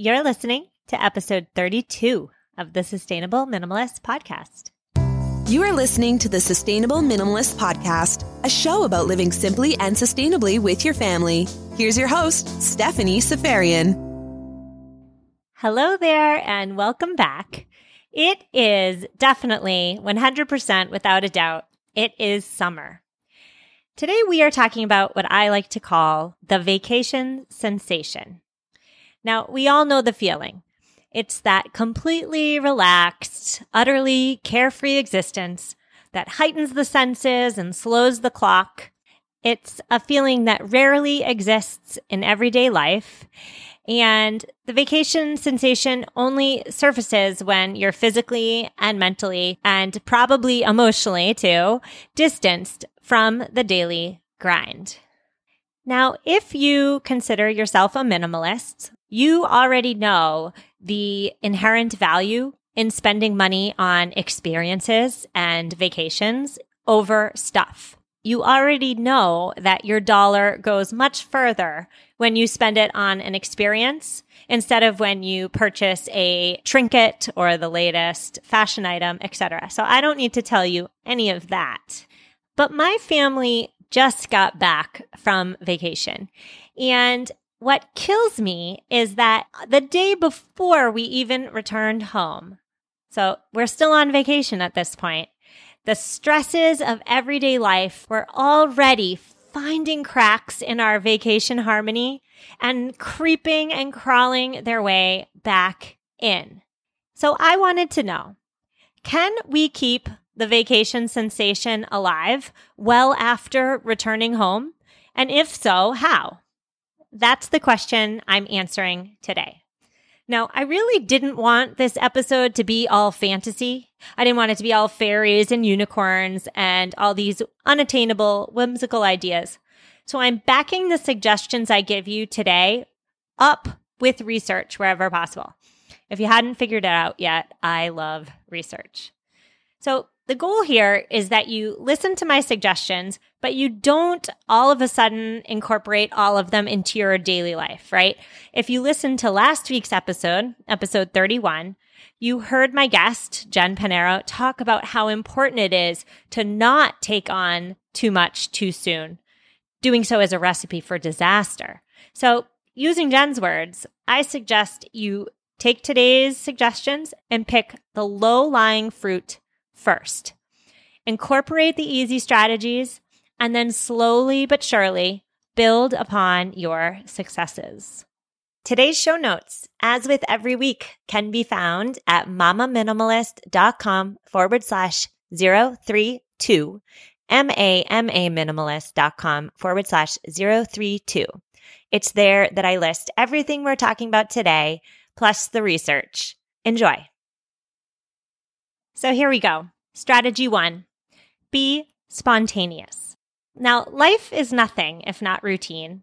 You're listening to episode 32 of the Sustainable Minimalist Podcast. You are listening to the Sustainable Minimalist Podcast, a show about living simply and sustainably with your family. Here's your host, Stephanie Seferian. Hello there, and welcome back. It is definitely 100% without a doubt, it is summer. Today we are talking about what I like to call the vacation sensation. Now, we all know the feeling. It's that completely relaxed, utterly carefree existence that heightens the senses and slows the clock. It's a feeling that rarely exists in everyday life. And the vacation sensation only surfaces when you're physically and mentally and probably emotionally too distanced from the daily grind. Now, if you consider yourself a minimalist, you already know the inherent value in spending money on experiences and vacations over stuff. You already know that your dollar goes much further when you spend it on an experience instead of when you purchase a trinket or the latest fashion item, etc. So I don't need to tell you any of that. But my family just got back from vacation and what kills me is that the day before we even returned home, so we're still on vacation at this point, the stresses of everyday life were already finding cracks in our vacation harmony and creeping and crawling their way back in. So I wanted to know can we keep the vacation sensation alive well after returning home? And if so, how? That's the question I'm answering today. Now, I really didn't want this episode to be all fantasy. I didn't want it to be all fairies and unicorns and all these unattainable, whimsical ideas. So I'm backing the suggestions I give you today up with research wherever possible. If you hadn't figured it out yet, I love research. So the goal here is that you listen to my suggestions, but you don't all of a sudden incorporate all of them into your daily life, right? If you listen to last week's episode, episode 31, you heard my guest, Jen Panero, talk about how important it is to not take on too much too soon. Doing so is a recipe for disaster. So, using Jen's words, I suggest you take today's suggestions and pick the low lying fruit first. Incorporate the easy strategies and then slowly but surely build upon your successes. Today's show notes, as with every week, can be found at mamaminimalist.com forward slash 032, M-A-M-A minimalist.com forward slash 032. It's there that I list everything we're talking about today, plus the research. Enjoy. So here we go. Strategy one be spontaneous. Now, life is nothing if not routine.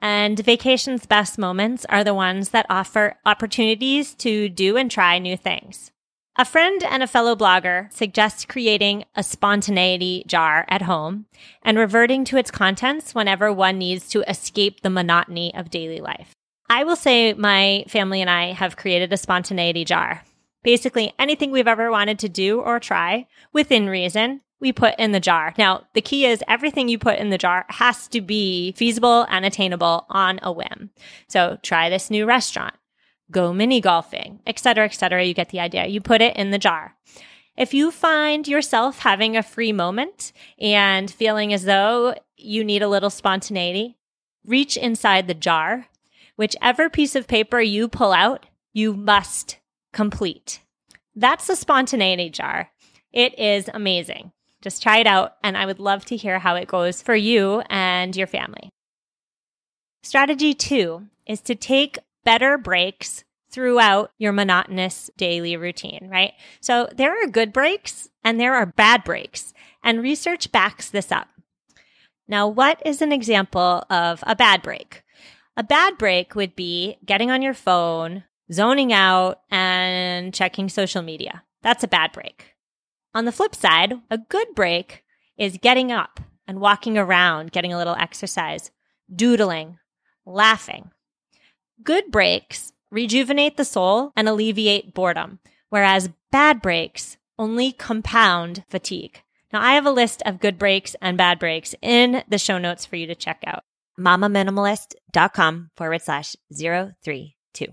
And vacation's best moments are the ones that offer opportunities to do and try new things. A friend and a fellow blogger suggests creating a spontaneity jar at home and reverting to its contents whenever one needs to escape the monotony of daily life. I will say my family and I have created a spontaneity jar. Basically, anything we've ever wanted to do or try within reason, we put in the jar. Now, the key is everything you put in the jar has to be feasible and attainable on a whim. So try this new restaurant, go mini golfing, etc., etc. You get the idea. You put it in the jar. If you find yourself having a free moment and feeling as though you need a little spontaneity, reach inside the jar. Whichever piece of paper you pull out, you must complete. That's the spontaneity jar. It is amazing. Just try it out, and I would love to hear how it goes for you and your family. Strategy two is to take better breaks throughout your monotonous daily routine, right? So there are good breaks and there are bad breaks, and research backs this up. Now, what is an example of a bad break? A bad break would be getting on your phone, zoning out, and checking social media. That's a bad break. On the flip side, a good break is getting up and walking around, getting a little exercise, doodling, laughing. Good breaks rejuvenate the soul and alleviate boredom, whereas bad breaks only compound fatigue. Now, I have a list of good breaks and bad breaks in the show notes for you to check out. mamaminimalist.com forward slash 032.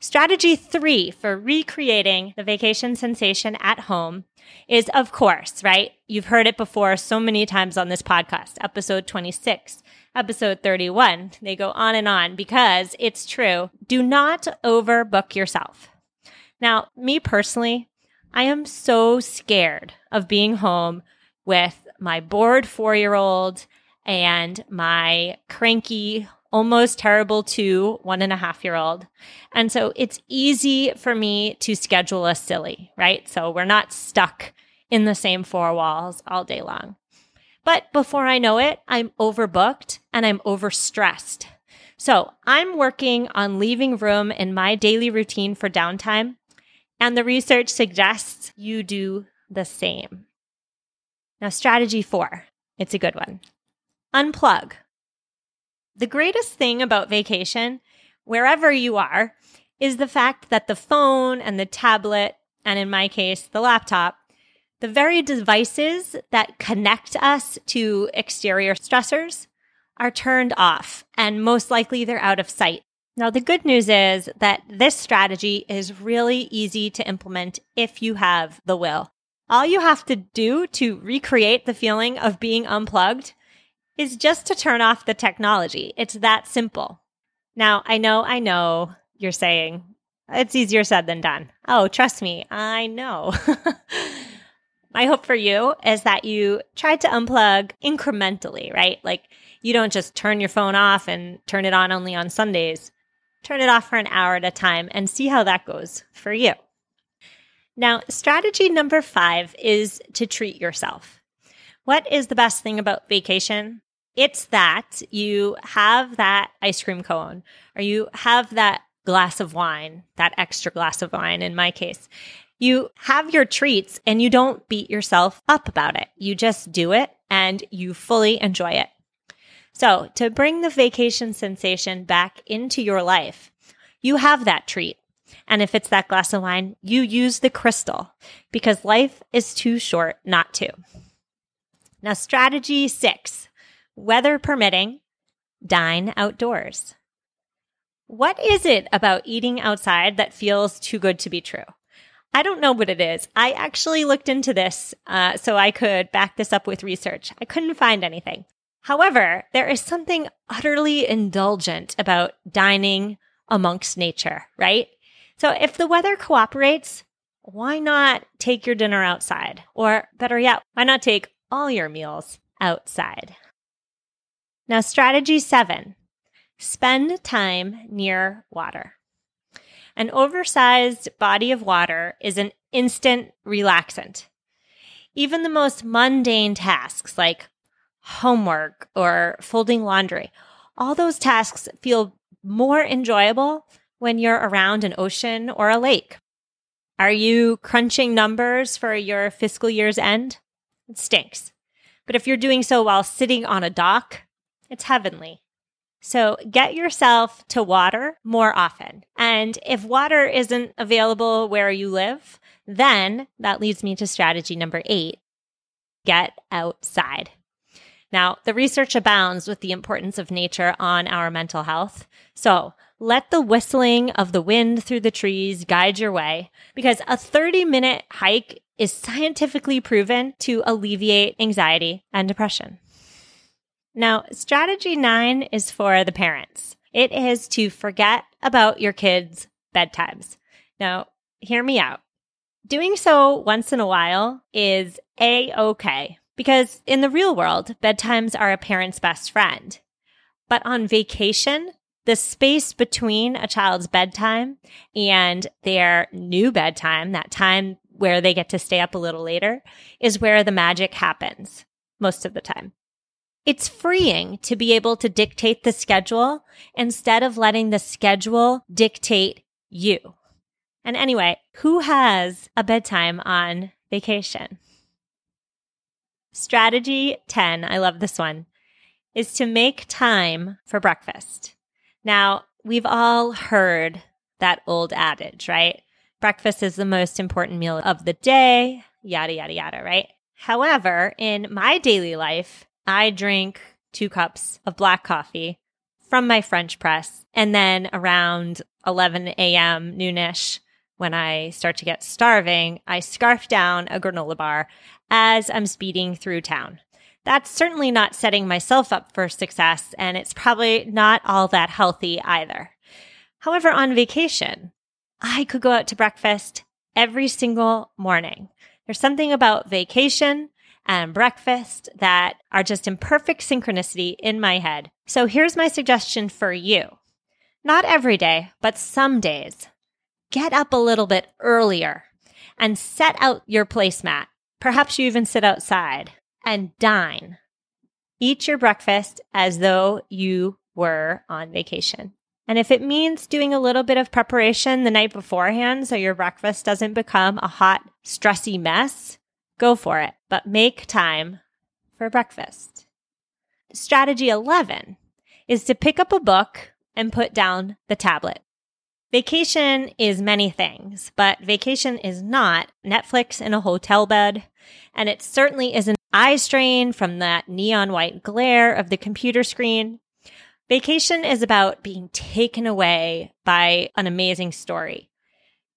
Strategy three for recreating the vacation sensation at home is, of course, right? You've heard it before so many times on this podcast, episode 26, episode 31. They go on and on because it's true. Do not overbook yourself. Now, me personally, I am so scared of being home with my bored four year old and my cranky, almost terrible two, one and a half year old. And so it's easy for me to schedule a silly, right? So we're not stuck in the same four walls all day long. But before I know it, I'm overbooked and I'm overstressed. So I'm working on leaving room in my daily routine for downtime. And the research suggests you do the same. Now, strategy four, it's a good one. Unplug. The greatest thing about vacation, wherever you are, is the fact that the phone and the tablet, and in my case, the laptop, the very devices that connect us to exterior stressors are turned off, and most likely they're out of sight. Now, the good news is that this strategy is really easy to implement if you have the will. All you have to do to recreate the feeling of being unplugged is just to turn off the technology. It's that simple. Now, I know, I know you're saying it's easier said than done. Oh, trust me, I know. My hope for you is that you try to unplug incrementally, right? Like you don't just turn your phone off and turn it on only on Sundays. Turn it off for an hour at a time and see how that goes for you. Now, strategy number five is to treat yourself. What is the best thing about vacation? It's that you have that ice cream cone or you have that glass of wine, that extra glass of wine in my case. You have your treats and you don't beat yourself up about it. You just do it and you fully enjoy it. So, to bring the vacation sensation back into your life, you have that treat. And if it's that glass of wine, you use the crystal because life is too short not to. Now, strategy six weather permitting, dine outdoors. What is it about eating outside that feels too good to be true? I don't know what it is. I actually looked into this uh, so I could back this up with research. I couldn't find anything. However, there is something utterly indulgent about dining amongst nature, right? So if the weather cooperates, why not take your dinner outside? Or better yet, why not take all your meals outside? Now, strategy seven spend time near water. An oversized body of water is an instant relaxant. Even the most mundane tasks like homework or folding laundry, all those tasks feel more enjoyable when you're around an ocean or a lake. Are you crunching numbers for your fiscal year's end? It stinks. But if you're doing so while sitting on a dock, it's heavenly. So get yourself to water more often. And if water isn't available where you live, then that leads me to strategy number eight get outside. Now, the research abounds with the importance of nature on our mental health. So let the whistling of the wind through the trees guide your way because a 30 minute hike is scientifically proven to alleviate anxiety and depression. Now, strategy nine is for the parents. It is to forget about your kids' bedtimes. Now, hear me out. Doing so once in a while is a okay because in the real world, bedtimes are a parent's best friend. But on vacation, the space between a child's bedtime and their new bedtime, that time where they get to stay up a little later, is where the magic happens most of the time. It's freeing to be able to dictate the schedule instead of letting the schedule dictate you. And anyway, who has a bedtime on vacation? Strategy 10, I love this one, is to make time for breakfast. Now, we've all heard that old adage, right? Breakfast is the most important meal of the day, yada, yada, yada, right? However, in my daily life, I drink two cups of black coffee from my French press. And then around 11 a.m., noonish, when I start to get starving, I scarf down a granola bar as I'm speeding through town. That's certainly not setting myself up for success, and it's probably not all that healthy either. However, on vacation, I could go out to breakfast every single morning. There's something about vacation and breakfast that are just in perfect synchronicity in my head. So here's my suggestion for you. Not every day, but some days. Get up a little bit earlier and set out your placemat. Perhaps you even sit outside and dine. Eat your breakfast as though you were on vacation. And if it means doing a little bit of preparation the night beforehand so your breakfast doesn't become a hot, stressy mess, go for it. But make time for breakfast. Strategy 11 is to pick up a book and put down the tablet. Vacation is many things, but vacation is not Netflix in a hotel bed. And it certainly isn't eye strain from that neon white glare of the computer screen. Vacation is about being taken away by an amazing story.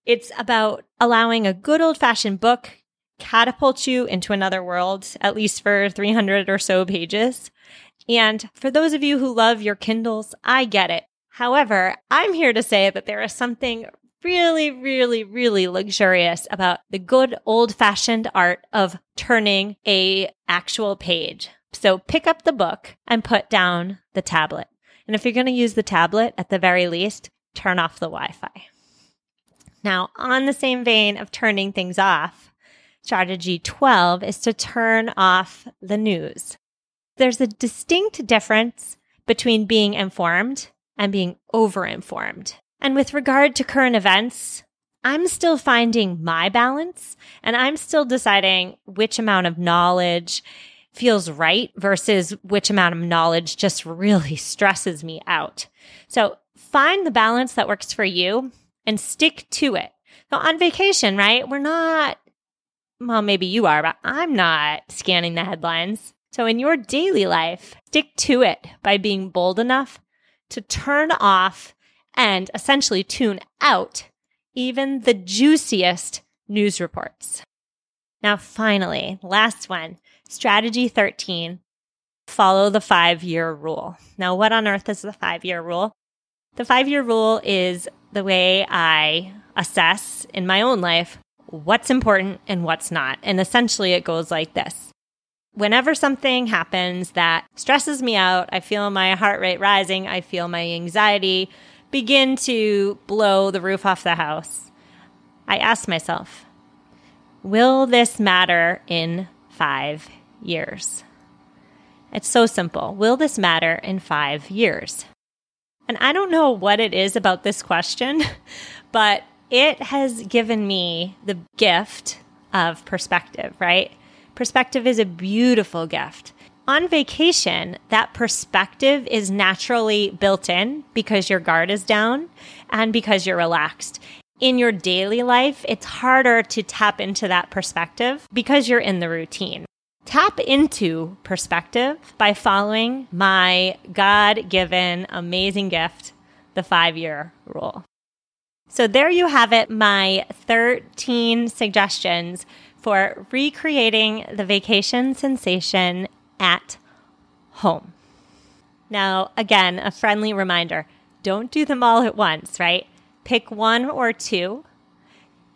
It's about allowing a good old fashioned book catapult you into another world, at least for 300 or so pages. And for those of you who love your Kindles, I get it. However, I'm here to say that there is something really, really, really luxurious about the good old fashioned art of turning a actual page. So pick up the book and put down the tablet. And if you're going to use the tablet, at the very least, turn off the Wi Fi. Now, on the same vein of turning things off, strategy 12 is to turn off the news. There's a distinct difference between being informed and being overinformed. And with regard to current events, I'm still finding my balance and I'm still deciding which amount of knowledge feels right versus which amount of knowledge just really stresses me out. So find the balance that works for you and stick to it. So on vacation, right? We're not, well, maybe you are, but I'm not scanning the headlines. So in your daily life, stick to it by being bold enough to turn off and essentially tune out even the juiciest news reports. Now, finally, last one strategy 13 follow the five year rule. Now, what on earth is the five year rule? The five year rule is the way I assess in my own life what's important and what's not. And essentially, it goes like this Whenever something happens that stresses me out, I feel my heart rate rising, I feel my anxiety begin to blow the roof off the house. I ask myself, will this matter in five years? It's so simple. Will this matter in five years? And I don't know what it is about this question, but it has given me the gift of perspective, right? Perspective is a beautiful gift. On vacation, that perspective is naturally built in because your guard is down and because you're relaxed. In your daily life, it's harder to tap into that perspective because you're in the routine. Tap into perspective by following my God given amazing gift, the five year rule. So there you have it, my 13 suggestions for recreating the vacation sensation at home. Now, again, a friendly reminder don't do them all at once, right? Pick one or two,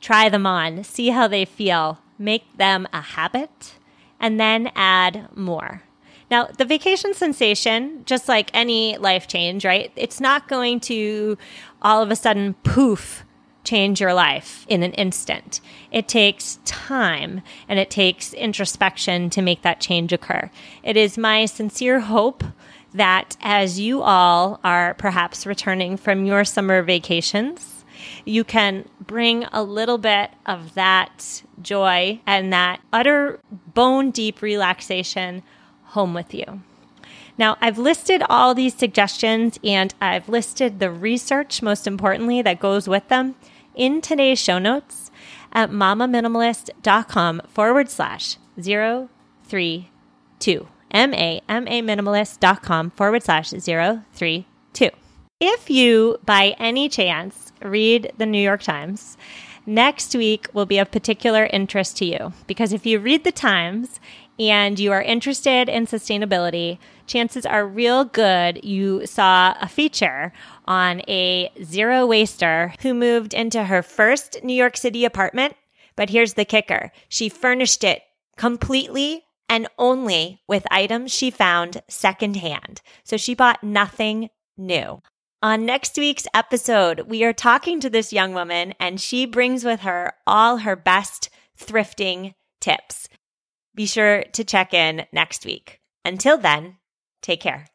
try them on, see how they feel, make them a habit, and then add more. Now, the vacation sensation, just like any life change, right? It's not going to all of a sudden poof change your life in an instant. It takes time and it takes introspection to make that change occur. It is my sincere hope that as you all are perhaps returning from your summer vacations, you can bring a little bit of that joy and that utter bone deep relaxation home with you. Now, I've listed all these suggestions and I've listed the research, most importantly, that goes with them in today's show notes at mamaminimalist.com forward slash 032. M-A-M-A minimalist.com forward slash 032. If you, by any chance, read the New York Times, next week will be of particular interest to you because if you read the Times and you are interested in sustainability, chances are real good you saw a feature on a zero waster who moved into her first New York City apartment. But here's the kicker she furnished it completely and only with items she found secondhand. So she bought nothing new. On next week's episode, we are talking to this young woman, and she brings with her all her best thrifting tips. Be sure to check in next week. Until then, take care.